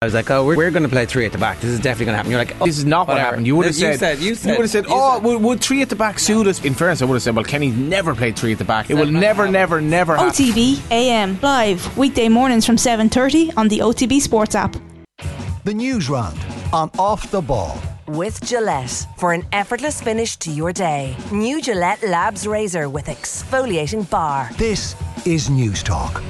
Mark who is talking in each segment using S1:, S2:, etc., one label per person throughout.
S1: I was like, oh, we're, we're going to play three at the back. This is definitely going to happen. You're like, oh,
S2: This is not what
S1: whatever.
S2: happened. You would have
S1: You
S2: said,
S1: said- you said-
S2: would have said, oh,
S1: said-
S2: would, would three at the back suit us? In fairness, I would have said, well, Kenny's never played three at the back. It will never, never, never happen.
S3: OTB AM live weekday mornings from 7:30 on the OTB Sports app.
S4: The news round on Off the Ball.
S5: With Gillette for an effortless finish to your day. New Gillette Labs Razor with exfoliating bar.
S4: This is News Talk.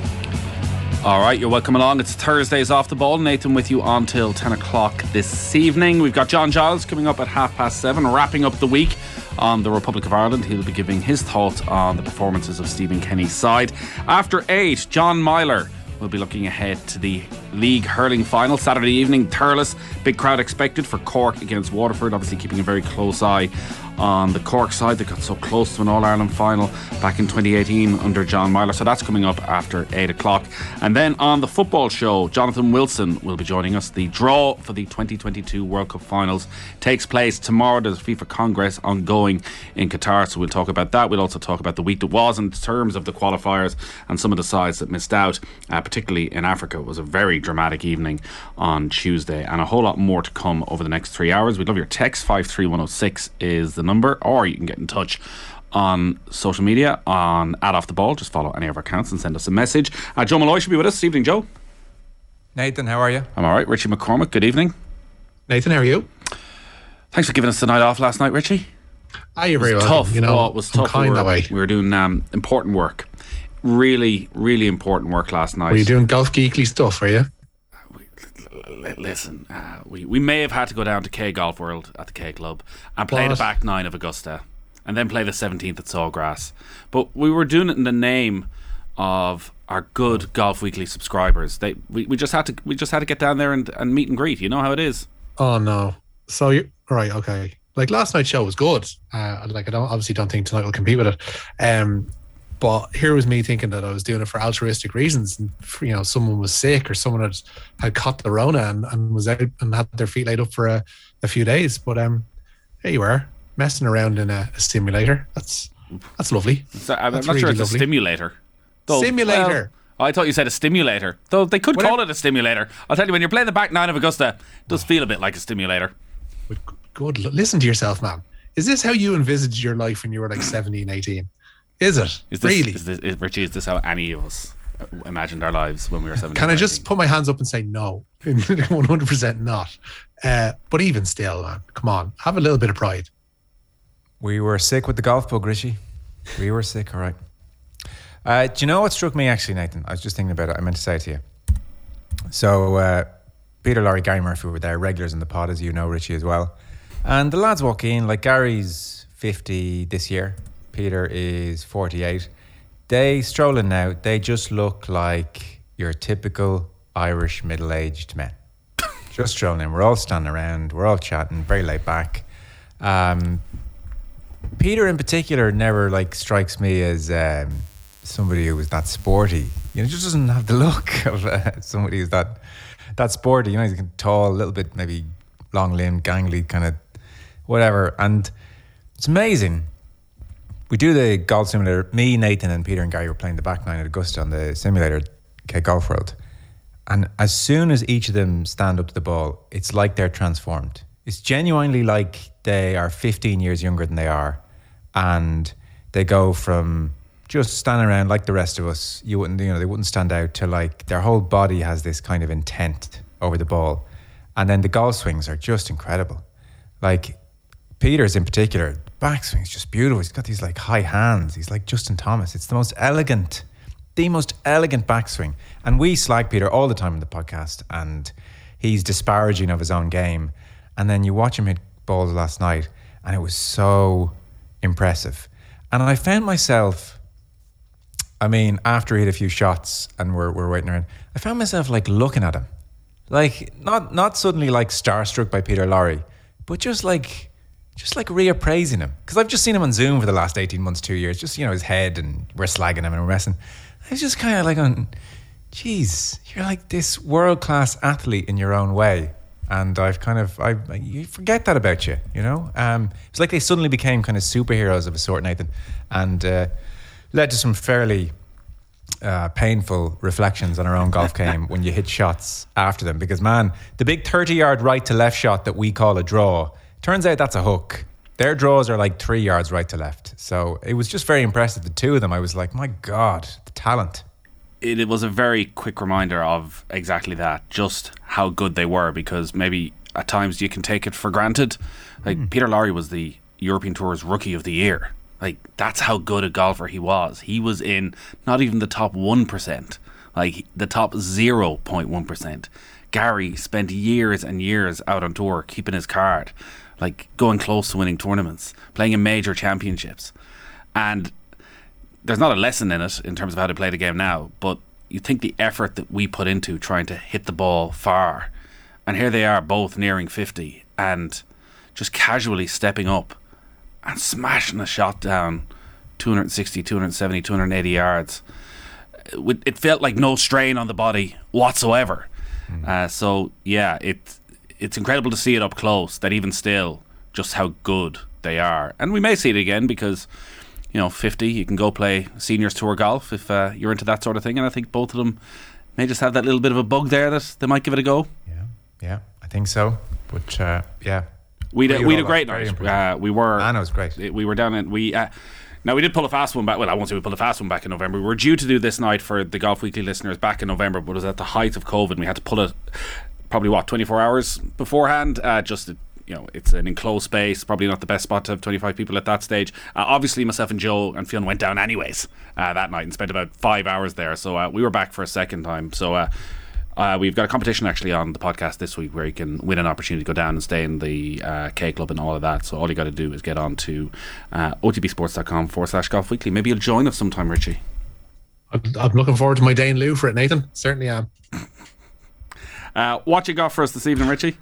S6: All right, you're welcome along. It's Thursdays off the ball. Nathan with you until 10 o'clock this evening. We've got John Giles coming up at half past seven, wrapping up the week on the Republic of Ireland. He'll be giving his thoughts on the performances of Stephen Kenny's side. After eight, John Meyler will be looking ahead to the league hurling final Saturday evening. Thurles, big crowd expected for Cork against Waterford. Obviously, keeping a very close eye on the Cork side. They got so close to an All Ireland final back in 2018 under John Meyler. So that's coming up after 8 o'clock. And then on the football show, Jonathan Wilson will be joining us. The draw for the 2022 World Cup finals takes place tomorrow. There's FIFA Congress ongoing in Qatar. So we'll talk about that. We'll also talk about the week that was in terms of the qualifiers and some of the sides that missed out, uh, particularly in Africa. It was a very dramatic evening on Tuesday and a whole lot more to come over the next three hours. We'd love your text. 53106 is the number, or you can get in touch on social media on at off the ball. Just follow any of our accounts and send us a message. Uh, Joe Molloy should be with us this evening. Joe,
S7: Nathan, how are you?
S6: I'm all right. Richie McCormick, good evening.
S8: Nathan, how are you?
S6: Thanks for giving us the night off last night, Richie.
S8: Ah, you're
S6: It
S8: very welcome.
S6: tough.
S8: You know,
S6: oh, it was
S8: I'm
S6: tough. we,
S8: kind
S6: were,
S8: that way.
S6: we were doing um, important work. Really, really important work last night.
S8: Were you doing golf geekly stuff? Were you?
S6: Listen, uh, we, we may have had to go down to K Golf World at the K Club and play the back nine of Augusta and then play the 17th at Sawgrass. But we were doing it in the name of our good Golf Weekly subscribers. They we, we just had to we just had to get down there and, and meet and greet. You know how it is.
S8: Oh no. So you right? Okay. Like last night's show was good. Uh, like I don't obviously don't think tonight will compete with it. Um, but here was me thinking that I was doing it for altruistic reasons. And you know, someone was sick or someone had had caught the Rona and, and was out and had their feet laid up for a, a few days. But um, there you are messing around in a, a simulator. That's that's lovely.
S6: So, I'm
S8: That's
S6: not sure
S8: really
S6: it's a
S8: lovely.
S6: stimulator. Though-
S8: Simulator.
S6: well, I thought you said a stimulator. Though they could call it a stimulator. I'll tell you, when you're playing the back nine of Augusta, it does feel a bit like a stimulator.
S8: But good. Listen to yourself, man. Is this how you envisaged your life when you were like 17, 18? Is it?
S6: Is this,
S8: really?
S6: Is this, is, Richie, is this how any of us uh, imagined our lives when we were 17?
S8: Can I just put my hands up and say no? 100% not. Uh, but even still, man, come on. Have a little bit of pride.
S7: We were sick with the golf bug, Richie. We were sick, all right. Uh, do you know what struck me actually, Nathan? I was just thinking about it. I meant to say it to you. So, uh, Peter, Lawrie, Gary Murphy were there, regulars in the pod, as you know, Richie, as well. And the lads walk in, like Gary's 50 this year, Peter is 48. They stroll in now, they just look like your typical Irish middle aged men. just strolling in. We're all standing around, we're all chatting, very laid back. Um, Peter in particular never like strikes me as um, somebody who was that sporty. You know, just doesn't have the look of uh, somebody who's that that sporty. You know, he's tall, a little bit maybe long limbed, gangly, kind of whatever. And it's amazing. We do the golf simulator. Me, Nathan, and Peter and Gary were playing the back nine at Augusta on the simulator, K Golf World. And as soon as each of them stand up to the ball, it's like they're transformed. It's genuinely like they are 15 years younger than they are. And they go from just standing around like the rest of us, you wouldn't, you know, they wouldn't stand out to like their whole body has this kind of intent over the ball. And then the golf swings are just incredible. Like Peters in particular, backswing is just beautiful. He's got these like high hands. He's like Justin Thomas. It's the most elegant, the most elegant backswing. And we slag Peter all the time in the podcast, and he's disparaging of his own game. And then you watch him hit balls last night, and it was so impressive. And I found myself, I mean, after he hit a few shots and we're, we're waiting around, I found myself like looking at him. Like not not suddenly like starstruck by Peter Lawrie, but just like just like reappraising him. Because I've just seen him on Zoom for the last 18 months, two years, just, you know, his head and we're slagging him and we're messing. I was just kind of like on, geez, you're like this world class athlete in your own way. And I've kind of, I you forget that about you, you know? Um, it's like they suddenly became kind of superheroes of a sort, Nathan, and uh, led to some fairly uh, painful reflections on our own golf game when you hit shots after them. Because, man, the big 30 yard right to left shot that we call a draw, turns out that's a hook. Their draws are like three yards right to left. So it was just very impressive. The two of them, I was like, my God, the talent.
S6: It, it was a very quick reminder of exactly that, just how good they were, because maybe at times you can take it for granted. Like hmm. Peter Lawrie was the European Tour's Rookie of the Year. Like that's how good a golfer he was. He was in not even the top one percent, like the top zero point one percent. Gary spent years and years out on tour keeping his card, like going close to winning tournaments, playing in major championships, and there's not a lesson in it in terms of how to play the game now, but you think the effort that we put into trying to hit the ball far, and here they are both nearing 50 and just casually stepping up and smashing a shot down 260, 270, 280 yards. It felt like no strain on the body whatsoever. Uh, so yeah, it it's incredible to see it up close. That even still, just how good they are, and we may see it again because you know, 50, you can go play seniors tour golf if uh, you're into that sort of thing. And I think both of them may just have that little bit of a bug there that they might give it a go.
S7: Yeah, yeah, I think so. But uh, yeah,
S6: We
S7: Really
S6: we had a great night. Uh, we were.
S7: I know it's great.
S6: We were down in we. Uh, now we did pull a fast one back. Well, I won't say we pulled a fast one back in November. We were due to do this night for the Golf Weekly listeners back in November, but it was at the height of COVID. and We had to pull it probably what 24 hours beforehand. Uh, just to, you know, it's an enclosed space. Probably not the best spot to have 25 people at that stage. Uh, obviously, myself and Joe and Fionn went down anyways uh, that night and spent about five hours there. So uh, we were back for a second time. So. Uh, uh, we've got a competition actually on the podcast this week where you can win an opportunity to go down and stay in the uh, K Club and all of that. So all you got to do is get on to uh, otbsports.com forward slash golf weekly. Maybe you'll join us sometime, Richie.
S8: I'm, I'm looking forward to my day in lieu for it, Nathan. Certainly am.
S6: Uh, what you got for us this evening, Richie?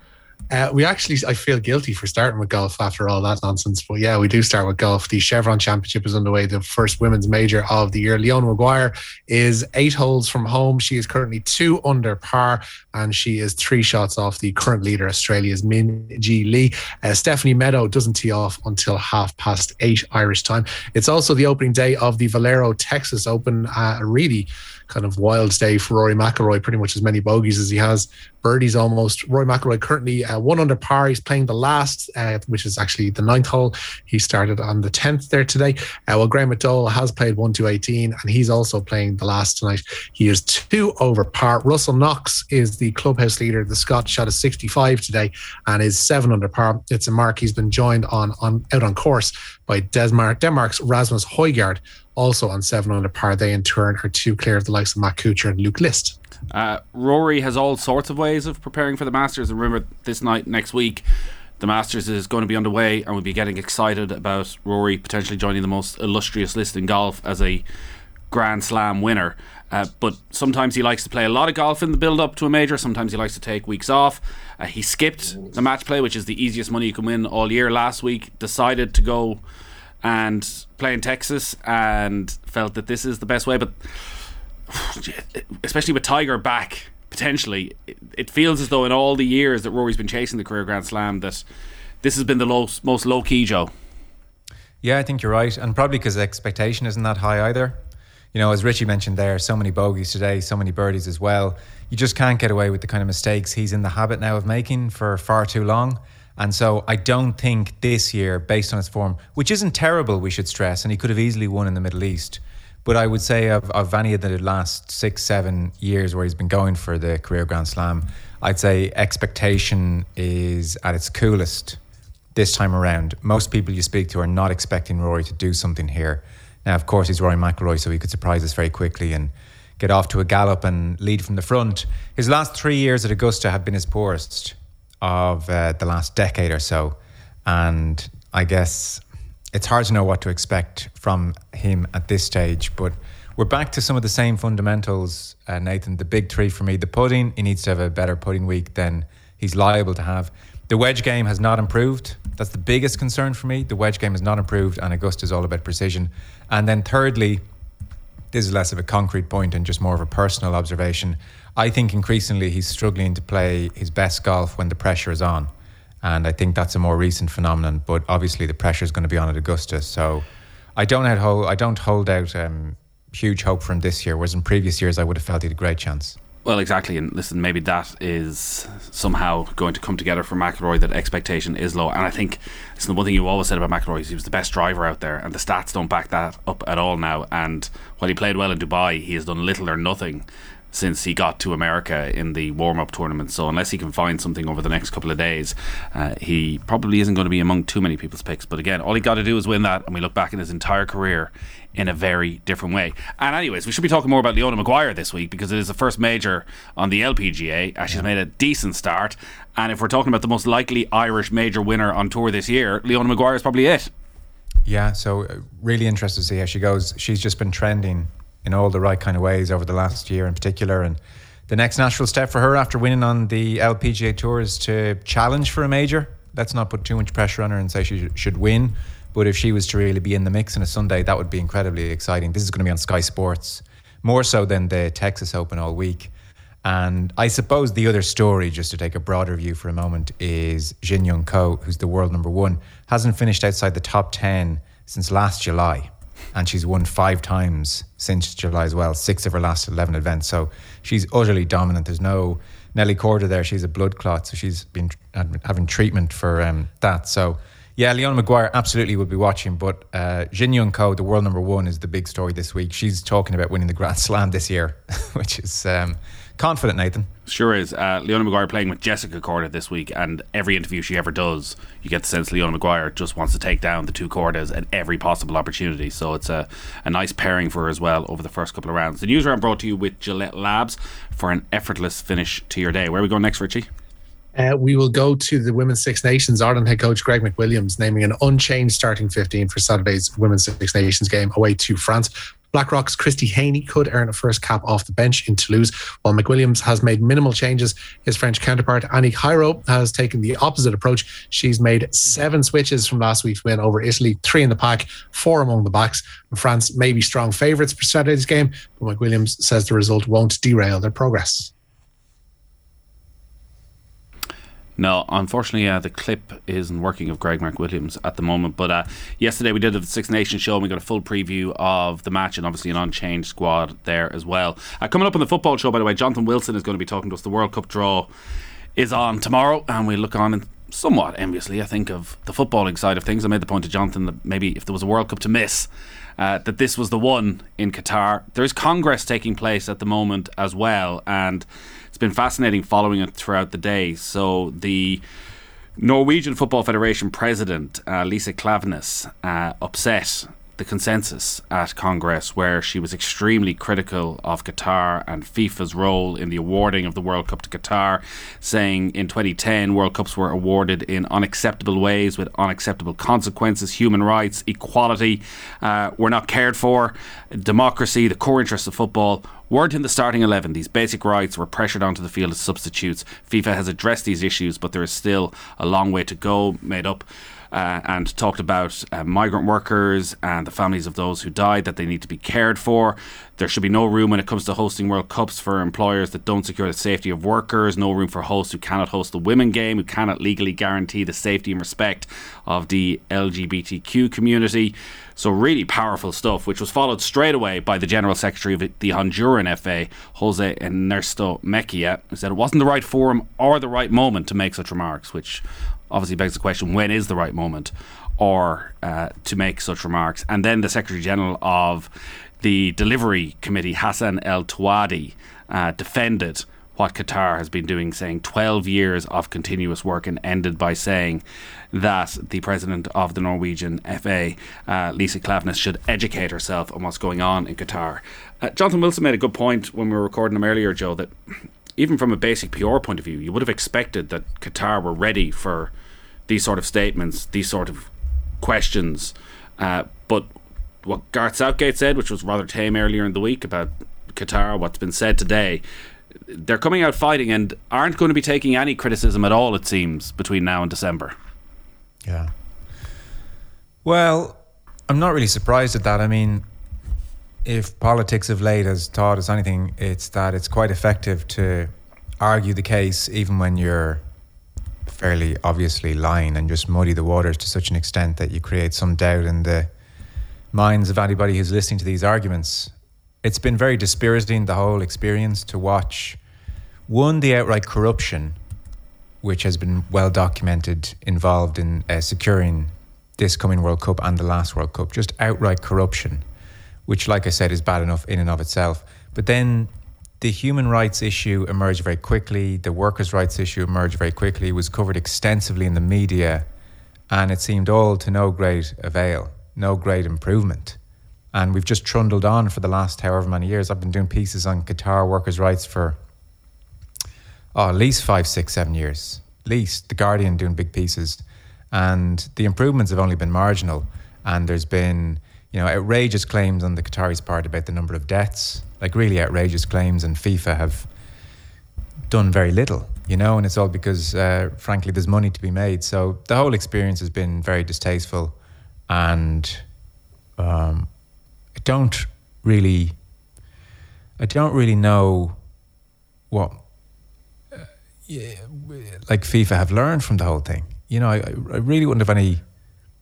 S8: Uh, we actually, I feel guilty for starting with golf after all that nonsense. But yeah, we do start with golf. The Chevron Championship is underway, the first women's major of the year. Leona Maguire is eight holes from home. She is currently two under par, and she is three shots off the current leader, Australia's Min Ji Lee. Uh, Stephanie Meadow doesn't tee off until half past eight Irish time. It's also the opening day of the Valero Texas Open, uh, really kind of wild day for Rory McIlroy, pretty much as many bogeys as he has. Birdies almost. Rory McIlroy currently uh, one under par. He's playing the last, uh, which is actually the ninth hole. He started on the 10th there today. Uh, well, Graham McDowell has played 1 to 18, and he's also playing the last tonight. He is two over par. Russell Knox is the clubhouse leader. The Scot shot a 65 today and is seven under par. It's a mark he's been joined on, on out on course by Denmark, Denmark's Rasmus Højgaard, also on seven under par. They in turn are two clear of the likes of Matt Kuchar and Luke List.
S6: Uh, Rory has all sorts of ways of preparing for the Masters. And remember, this night, next week, the Masters is going to be underway, and we'll be getting excited about Rory potentially joining the most illustrious list in golf as a Grand Slam winner. Uh, but sometimes he likes to play a lot of golf in the build up to a major. Sometimes he likes to take weeks off. Uh, he skipped the match play, which is the easiest money you can win all year last week. Decided to go and play in Texas and felt that this is the best way. But especially with Tiger back potentially, it, it feels as though in all the years that Rory's been chasing the career Grand Slam that this has been the low, most low key Joe.
S7: Yeah, I think you're right, and probably because expectation isn't that high either. You know, as Richie mentioned there, so many bogeys today, so many birdies as well. You just can't get away with the kind of mistakes he's in the habit now of making for far too long. And so I don't think this year, based on his form, which isn't terrible, we should stress, and he could have easily won in the Middle East. But I would say of, of any of the last six, seven years where he's been going for the career Grand Slam, I'd say expectation is at its coolest this time around. Most people you speak to are not expecting Rory to do something here. Now, of course, he's Rory McIlroy, so he could surprise us very quickly and get off to a gallop and lead from the front. His last three years at Augusta have been his poorest of uh, the last decade or so. And I guess it's hard to know what to expect from him at this stage. But we're back to some of the same fundamentals, uh, Nathan. The big three for me the putting, he needs to have a better putting week than he's liable to have. The wedge game has not improved. That's the biggest concern for me. The wedge game has not improved, and Augusta is all about precision. And then, thirdly, this is less of a concrete point and just more of a personal observation. I think increasingly he's struggling to play his best golf when the pressure is on. And I think that's a more recent phenomenon, but obviously the pressure is going to be on at Augusta. So I don't hold, I don't hold out um, huge hope for him this year, whereas in previous years I would have felt he had a great chance.
S6: Well, exactly, and listen, maybe that is somehow going to come together for McIlroy. That expectation is low, and I think it's the one thing you always said about McIlroy is he was the best driver out there, and the stats don't back that up at all now. And while he played well in Dubai, he has done little or nothing since he got to America in the warm up tournament. So, unless he can find something over the next couple of days, uh, he probably isn't going to be among too many people's picks. But again, all he got to do is win that, and we look back in his entire career in a very different way. And, anyways, we should be talking more about Leona Maguire this week because it is the first major on the LPGA. Uh, she's made a decent start. And if we're talking about the most likely Irish major winner on tour this year, Leona Maguire is probably it.
S7: Yeah, so uh, really interested to see how she goes. She's just been trending in all the right kind of ways over the last year in particular. And the next natural step for her after winning on the LPGA Tour is to challenge for a major. Let's not put too much pressure on her and say she should win. But if she was to really be in the mix on a Sunday, that would be incredibly exciting. This is going to be on Sky Sports, more so than the Texas Open all week. And I suppose the other story, just to take a broader view for a moment, is Jin Young Ko, who's the world number one, hasn't finished outside the top 10 since last July and she's won five times since July as well, six of her last 11 events. So she's utterly dominant. There's no Nelly Korda there. She's a blood clot, so she's been having treatment for um, that. So, yeah, Leona Maguire absolutely would be watching, but uh, Jin Young Ko, the world number one, is the big story this week. She's talking about winning the Grand Slam this year, which is um, confident, Nathan.
S6: Sure is. Uh, Leona Maguire playing with Jessica Korda this week, and every interview she ever does, you get the sense Leona Maguire just wants to take down the two Kordas at every possible opportunity. So it's a, a nice pairing for her as well over the first couple of rounds. The news round brought to you with Gillette Labs for an effortless finish to your day. Where are we going next, Richie?
S8: Uh, we will go to the Women's Six Nations. Ireland head coach Greg McWilliams naming an unchanged starting 15 for Saturday's Women's Six Nations game away to France. BlackRock's Christy Haney could earn a first cap off the bench in Toulouse, while McWilliams has made minimal changes. His French counterpart, Annick Hayraud, has taken the opposite approach. She's made seven switches from last week's win over Italy, three in the pack, four among the backs. France may be strong favourites for Saturday's game, but McWilliams says the result won't derail their progress.
S6: No, unfortunately, uh, the clip isn't working of Greg McWilliams at the moment. But uh, yesterday we did the Six Nations show and we got a full preview of the match and obviously an unchanged squad there as well. Uh, coming up on the football show, by the way, Jonathan Wilson is going to be talking to us. The World Cup draw is on tomorrow and we look on somewhat enviously, I think, of the footballing side of things. I made the point to Jonathan that maybe if there was a World Cup to miss, uh, that this was the one in Qatar. There's Congress taking place at the moment as well, and it's been fascinating following it throughout the day. So the Norwegian Football Federation president uh, Lise Klaveness uh, upset the consensus at Congress, where she was extremely critical of Qatar and FIFA's role in the awarding of the World Cup to Qatar, saying in 2010 World Cups were awarded in unacceptable ways with unacceptable consequences. Human rights, equality uh, were not cared for. Democracy, the core interests of football, weren't in the starting 11. These basic rights were pressured onto the field as substitutes. FIFA has addressed these issues, but there is still a long way to go, made up. Uh, and talked about uh, migrant workers and the families of those who died, that they need to be cared for. There should be no room when it comes to hosting World Cups for employers that don't secure the safety of workers, no room for hosts who cannot host the women game, who cannot legally guarantee the safety and respect of the LGBTQ community. So, really powerful stuff, which was followed straight away by the General Secretary of the Honduran FA, Jose Ernesto Mejia, who said it wasn't the right forum or the right moment to make such remarks, which obviously begs the question when is the right moment or uh, to make such remarks. And then the Secretary General of the Delivery Committee, Hassan Al Thawadi, uh, defended what Qatar has been doing, saying 12 years of continuous work, and ended by saying that the president of the Norwegian FA, uh, Lise Klaveness, should educate herself on what's going on in Qatar. Uh, Jonathan Wilson made a good point when we were recording him earlier, Joe, that even from a basic PR point of view, you would have expected that Qatar were ready for these sort of statements, these sort of questions. Uh, but what Gareth Southgate said, which was rather tame earlier in the week about Qatar, what's been said today, they're coming out fighting and aren't going to be taking any criticism at all, it seems, between now and December.
S7: Yeah. Well, I'm not really surprised at that. I mean, if politics of late has taught us anything, it's that it's quite effective to argue the case even when you're fairly obviously lying and just muddy the waters to such an extent that you create some doubt in the minds of anybody who's listening to these arguments. it's been very dispiriting the whole experience to watch one the outright corruption which has been well documented involved in uh, securing this coming World Cup and the last World Cup just outright corruption which like I said is bad enough in and of itself. But then the human rights issue emerged very quickly. The workers rights issue emerged very quickly. Was covered extensively in the media. And it seemed all to no great avail no great improvement. And we've just trundled on for the last however many years. I've been doing pieces on Qatar workers' rights for oh, at least five, six, seven years. At least. The Guardian doing big pieces, and the improvements have only been marginal. And there's been you know outrageous claims on the Qataris' part about the number of deaths, like really outrageous claims, and FIFA have done very little. You know, and it's all because, uh, frankly, there's money to be made. So the whole experience has been very distasteful, and um, I don't really, I don't really know what, uh, yeah, like FIFA have learned from the whole thing. You know, I, I really wouldn't have any,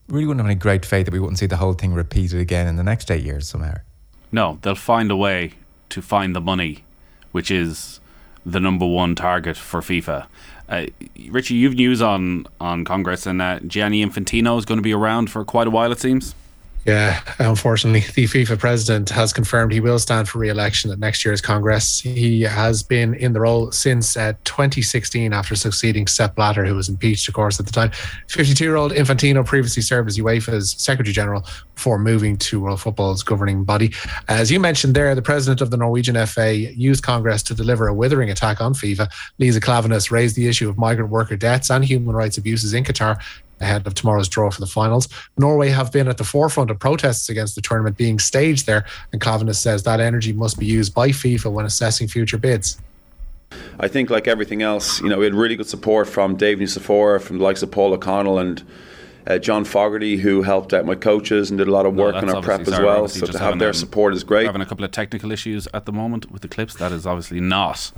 S7: really wouldn't have any great faith that we wouldn't see the whole thing repeated again in the next eight years somehow.
S6: No, they'll find a way to find the money, which is the number one target for FIFA. Uh, Richie, you've news on on Congress, and uh, Gianni Infantino is going to be around for quite a while, it seems.
S8: Yeah, unfortunately, the FIFA president has confirmed he will stand for re-election at next year's Congress. He has been in the role since uh, 2016 after succeeding Sepp Blatter, who was impeached, of course, at the time. 52-year-old Infantino previously served as UEFA's Secretary General before moving to World Football's governing body. As you mentioned there, the president of the Norwegian FA used Congress to deliver a withering attack on FIFA. Lise Klaveness raised the issue of migrant worker deaths and human rights abuses in Qatar ahead of tomorrow's draw for the finals. Norway have been at the forefront of protests against the tournament being staged there, and Klaveness says that energy must be used by FIFA when assessing future bids.
S9: I think, like everything else, you know, we had really good support from Dave Nucifora, from the likes of Paul O'Connell and uh, John Fogarty, who helped out my coaches and did a lot of work no, on our prep as well. So to have their um, support is great.
S6: Having a couple of technical issues at the moment with the clips, that is obviously not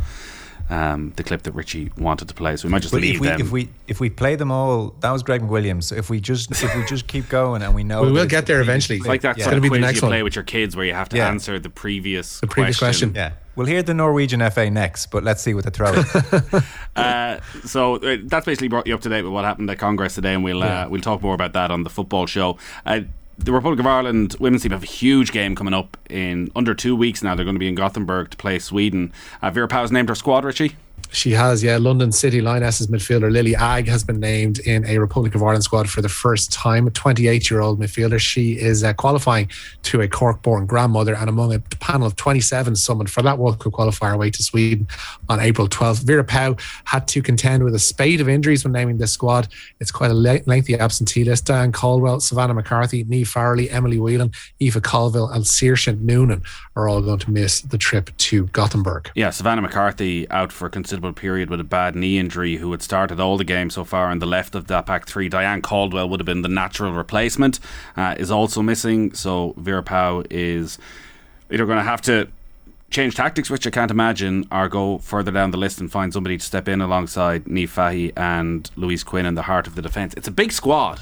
S6: um, the clip that Richie wanted to play. So we might just
S7: but
S6: leave
S7: if we,
S6: them.
S7: If we if we play them all, that was Greg McWilliams. So if we just if we just keep going and we know
S8: we will get there eventually.
S6: It's like that yeah. sort of quiz you play with your kids where you have to yeah. answer the previous
S8: the previous question.
S7: question. Yeah. We'll hear the Norwegian FA next, but let's see what they throw.
S6: uh, so uh, that's basically brought you up to date with what happened at Congress today, and we'll uh, we'll talk more about that on the football show. The Republic of Ireland women's team have a huge game coming up in under two weeks now. They're going to be in Gothenburg to play Sweden. Uh, Vera Pauw's named her squad, Richie.
S8: She has, yeah. London City Lionesses midfielder Lily Agg has been named in a Republic of Ireland squad for the first time. 28 year old midfielder. She is uh, qualifying to a Cork born grandmother and among a panel of 27 summoned for that World Cup qualifier away to Sweden on April 12th. Vera Pauw had to contend with a spate of injuries when naming this squad. It's quite a lengthy absentee list. Diane Caldwell, Savannah McCarthy, Niamh Farrelly, Emily Whelan, Eva Colville, and Saoirse Noonan are all going to miss the trip to Gothenburg.
S6: Yeah, Savannah McCarthy out for a period with a bad knee injury, who had started all the games so far on the left of that back three. Diane Caldwell would have been the natural replacement, uh, is also missing. So Vera Pauw is either going to have to change tactics, which I can't imagine, or go further down the list and find somebody to step in alongside Niamh Fahey and Louise Quinn in the heart of the defence. It's a big squad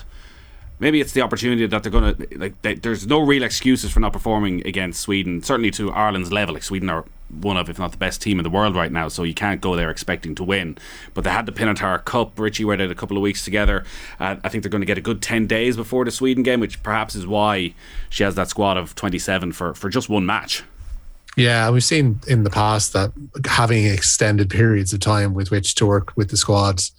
S6: maybe it's the opportunity that they're going to like. They, there's no real excuses for not performing against Sweden. Certainly to Ireland's level, like Sweden are one of, if not the best team in the world right now. So you can't go there expecting to win. But they had the Pinatar Cup. Richie were there a couple of weeks together. Uh, I think they're going to get a good ten days before the Sweden game, which perhaps is why she has that squad of 27 for for just one match.
S8: Yeah, we've seen in the past that having extended periods of time with which to work with the squads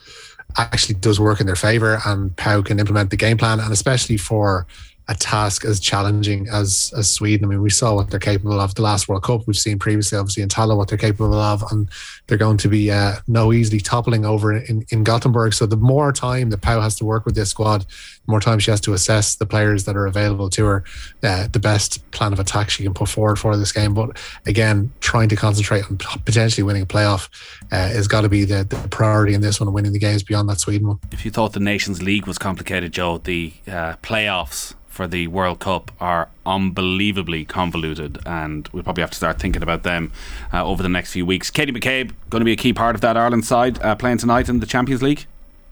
S8: actually does work in their favor and Pauw can implement the game plan and especially for a task as challenging as as Sweden. I mean, we saw what they're capable of the last World Cup. We've seen previously, obviously, in Tallaght what they're capable of, and they're going to be uh, no easily toppling over in, in Gothenburg. So the more time the Pauw has to work with this squad, the more time she has to assess the players that are available to her, uh, the best plan of attack she can put forward for this game. But again, trying to concentrate on potentially winning a playoff uh, has got to be the, the, priority in this one, winning the games beyond that Sweden one.
S6: If you thought the Nations League was complicated, Joe, the uh, playoffs for the World Cup are unbelievably convoluted, and we'll probably have to start thinking about them uh, over the next few weeks. Katie McCabe going to be a key part of that Ireland side uh, playing tonight in the Champions League.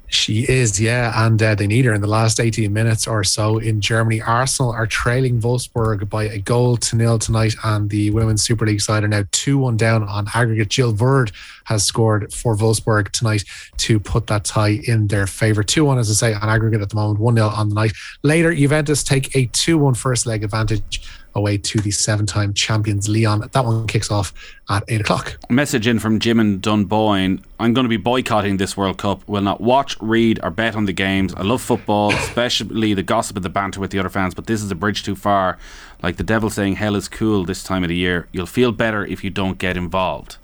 S8: She is, yeah, and uh, they need her in the last 18 minutes or so in Germany. Arsenal are trailing Wolfsburg by a goal to nil tonight, and the Women's Super League side are now 2 1 down on aggregate. Jill Roord has scored for Wolfsburg tonight to put that tie in their favour. 2 1, as I say, on aggregate at the moment, 1 0 on the night. Later, Juventus take a 2 1 first leg advantage away to the seven time champions Lyon. That one kicks off at eight o'clock.
S6: Message in from Jim and Dunboyne I'm going to be boycotting this World Cup. Will not watch, read, or bet on the games. I love football, especially the gossip and the banter with the other fans, but this is a bridge too far. Like the devil saying hell is cool this time of the year. You'll feel better if you don't get involved.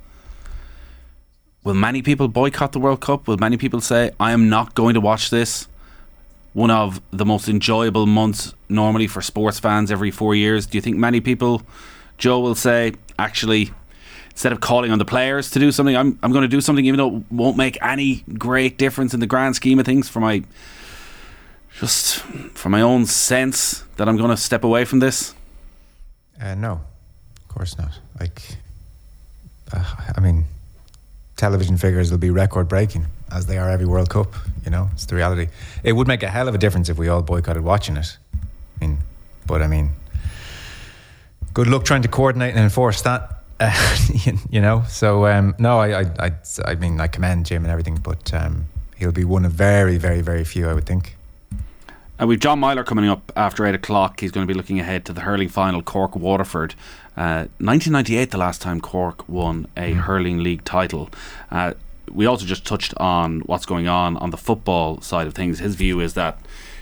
S6: Will many people boycott the World Cup? Will many people say, I am not going to watch this? One of the most enjoyable months normally for sports fans every four years. Do you think many people, Joe, will say, actually, instead of calling on the players to do something, I'm, I'm going to do something even though it won't make any great difference in the grand scheme of things for my just for my own sense that I'm going to step away from this?
S7: Uh, no, of course not. Like, uh, I mean, television figures will be record breaking as they are every World Cup. You know, it's the reality. It would make a hell of a difference if we all boycotted watching it. I mean, but I mean, good luck trying to coordinate and enforce that. Uh, you know, so um, no, I, I, I, I, mean, I commend Jim and everything, but um, he'll be one of very, very, very few, I would think.
S6: And we've John Meyler coming up after eight o'clock. He's going to be looking ahead to the hurling final, Cork Waterford. Uh, 1998, the last time Cork won a mm. hurling league title. Uh, we also just touched on what's going on on the football side of things. His view is that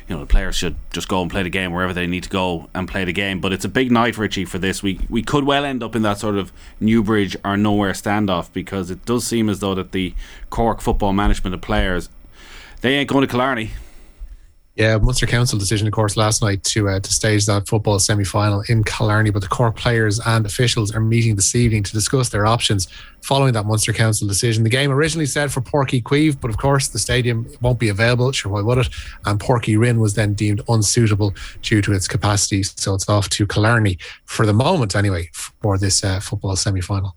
S6: you know the players should just go and play the game wherever they need to go and play the game. But it's a big night, Richie, for this. We we could well end up in that sort of Newbridge or nowhere standoff because it does seem as though that the Cork football management of players they ain't going to Killarney.
S8: Yeah, Munster Council decision, of course, last night to uh, to stage that football semi final in Killarney. But the Cork players and officials are meeting this evening to discuss their options following that Munster Council decision. The game originally said for Páirc Uí Chaoimh, but of course the stadium won't be available. Sure, why would it? And Páirc Uí Rinn was then deemed unsuitable due to its capacity, so it's off to Killarney for the moment, anyway, for this uh, football semi final.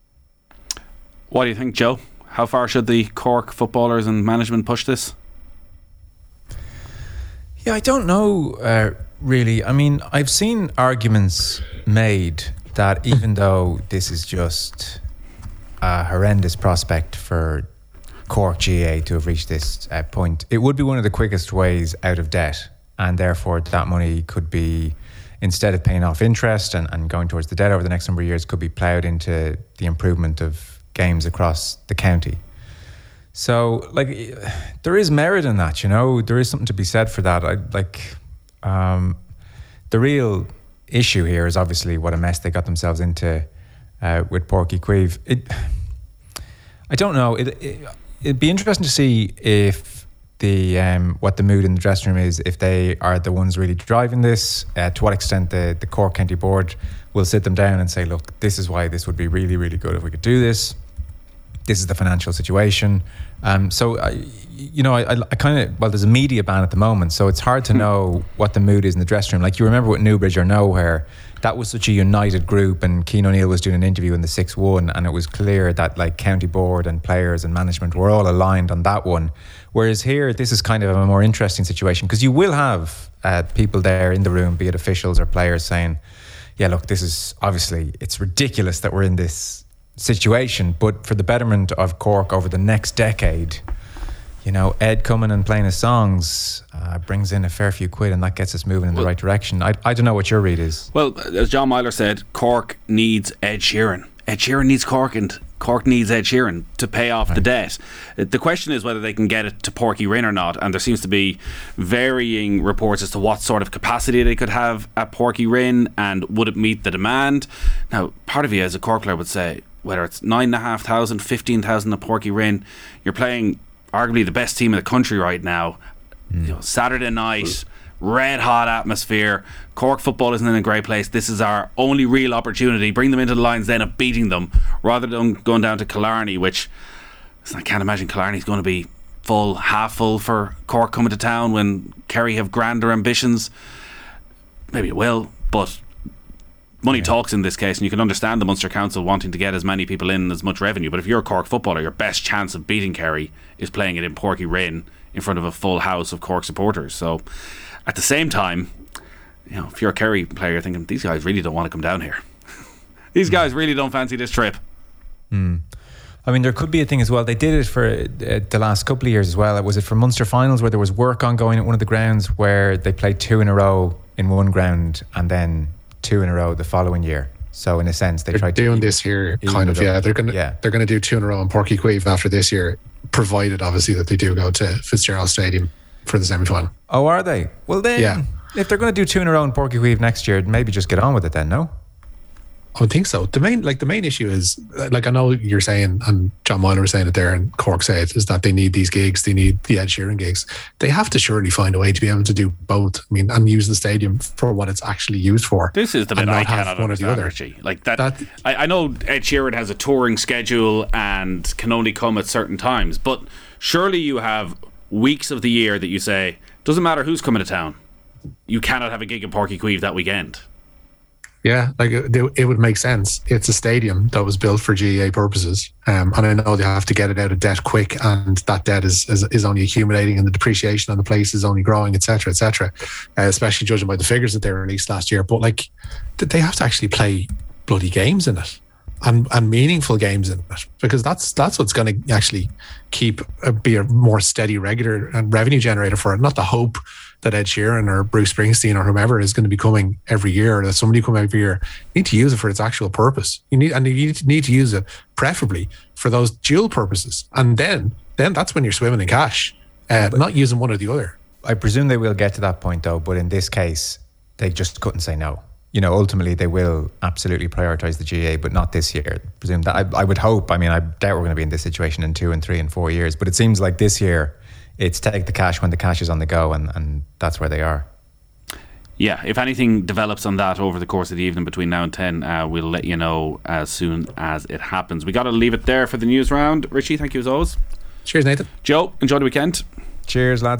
S6: What do you think, Joe? How far should the Cork footballers and management push this?
S7: Yeah, I don't know uh, really. I mean, I've seen arguments made that even though this is just a horrendous prospect for Cork GAA to have reached this uh, point, it would be one of the quickest ways out of debt, and therefore that money could be instead of paying off interest and, and going towards the debt over the next number of years, could be ploughed into the improvement of games across the county. So, like, there is merit in that, you know. There is something to be said for that. I like um, the real issue here is obviously what a mess they got themselves into uh, with Páirc Uí Chaoimh. It, I don't know. It, it would be interesting to see if the um, what the mood in the dressing room is. If they are the ones really driving this, uh, to what extent the the Cork County Board will sit them down and say, "Look, this is why this would be really, really good if we could do this." This is the financial situation. Um, so, I, you know, I, I kind of, well, there's a media ban at the moment, so it's hard to hmm. know what the mood is in the dressing room. Like, you remember with Newbridge or Nowhere, that was such a united group, and Cian O'Neill was doing an interview in the 6 1, and it was clear that, like, county board and players and management were all aligned on that one. Whereas here, this is kind of a more interesting situation because you will have uh, people there in the room, be it officials or players, saying, yeah, look, this is obviously, it's ridiculous that we're in this situation, but for the betterment of Cork over the next decade, you know, Ed coming and playing his songs uh, brings in a fair few quid, and that gets us moving in well, the right direction. I, I don't know what your read is.
S6: Well, as John Meyler said, Cork needs Ed Sheeran. Ed Sheeran needs Cork, and Cork needs Ed Sheeran to pay off right. the debt. Uh, the question is whether they can get it to Páirc Uí Rinn or not, and there seems to be varying reports as to what sort of capacity they could have at Páirc Uí Rinn, and would it meet the demand. Now, part of you as a Cork player would say, whether it's nine and a half thousand, fifteen thousand at Páirc Uí Rinn, you're playing arguably the best team in the country right now. Mm. You know, Saturday night, red hot atmosphere. Cork football isn't in a great place. This is our only real opportunity. Bring them into the lines then of beating them, rather than going down to Killarney, which I can't imagine Killarney's going to be full, half full for Cork coming to town when Kerry have grander ambitions. Maybe it will, but money yeah. talks in this case, and you can understand the Munster Council wanting to get as many people in as much revenue. But if you're a Cork footballer, your best chance of beating Kerry is playing it in Páirc Uí Rinn in front of a full house of Cork supporters. So, at the same time, you know, if you're a Kerry player, you're thinking these guys really don't want to come down here. these hmm. guys really don't fancy this trip.
S7: Mm. I mean, there could be a thing as well. They did it for uh, the last couple of years as well. Was it for Munster finals where there was work ongoing at one of the grounds where they played two in a row in one ground and then two in a row the following year? So in a sense, they
S8: they're
S7: tried
S8: doing this year, kind of. Yeah, they're gonna yeah. they're gonna do two in a row in Páirc Uí after this year, provided obviously that they do go to Fitzgerald Stadium for the semi final.
S7: Oh, are they? Well, then, yeah. if they're going to do two in a row in Páirc Uí next year, maybe just get on with it then. No.
S8: I would think so. The main, like the main issue is, like I know you're saying, and John Meyler was saying it there, and Cork said is that they need these gigs, they need the Ed Sheeran gigs. They have to surely find a way to be able to do both. I mean, and use the stadium for what it's actually used for.
S6: This is the bit I cannot one or the other. Like that, that I, I know Ed Sheeran has a touring schedule and can only come at certain times, but surely you have weeks of the year that you say doesn't matter who's coming to town, you cannot have a gig in Uí Chaoimh that weekend.
S8: Yeah, like it, it, would make sense. It's a stadium that was built for GAA purposes, um, and I know they have to get it out of debt quick, and that debt is is, is only accumulating, and the depreciation on the place is only growing, etc., etc. Uh, especially judging by the figures that they released last year. But like, they have to actually play bloody games in it, and and meaningful games in it, because that's that's what's going to actually keep uh, be a more steady, regular and revenue generator for it. Not the hope that Ed Sheeran or Bruce Springsteen or whomever is going to be coming every year, or that somebody come every year, you need to use it for its actual purpose. You need and you need to use it preferably for those dual purposes, and then then that's when you're swimming in cash, uh, not using one or the other.
S7: I presume they will get to that point though, but in this case, they just couldn't say no. You know, ultimately they will absolutely prioritize the GAA, but not this year. I presume that I, I would hope. I mean, I doubt we're going to be in this situation in two and three and four years, but it seems like this year it's take the cash when the cash is on the go, and, and that's where they are.
S6: Yeah, if anything develops on that over the course of the evening between now and 10, uh, we'll let you know as soon as it happens. We got to leave it there for the news round. Richie, thank you as always.
S8: Cheers, Nathan.
S6: Joe, enjoy the weekend.
S7: Cheers, lads.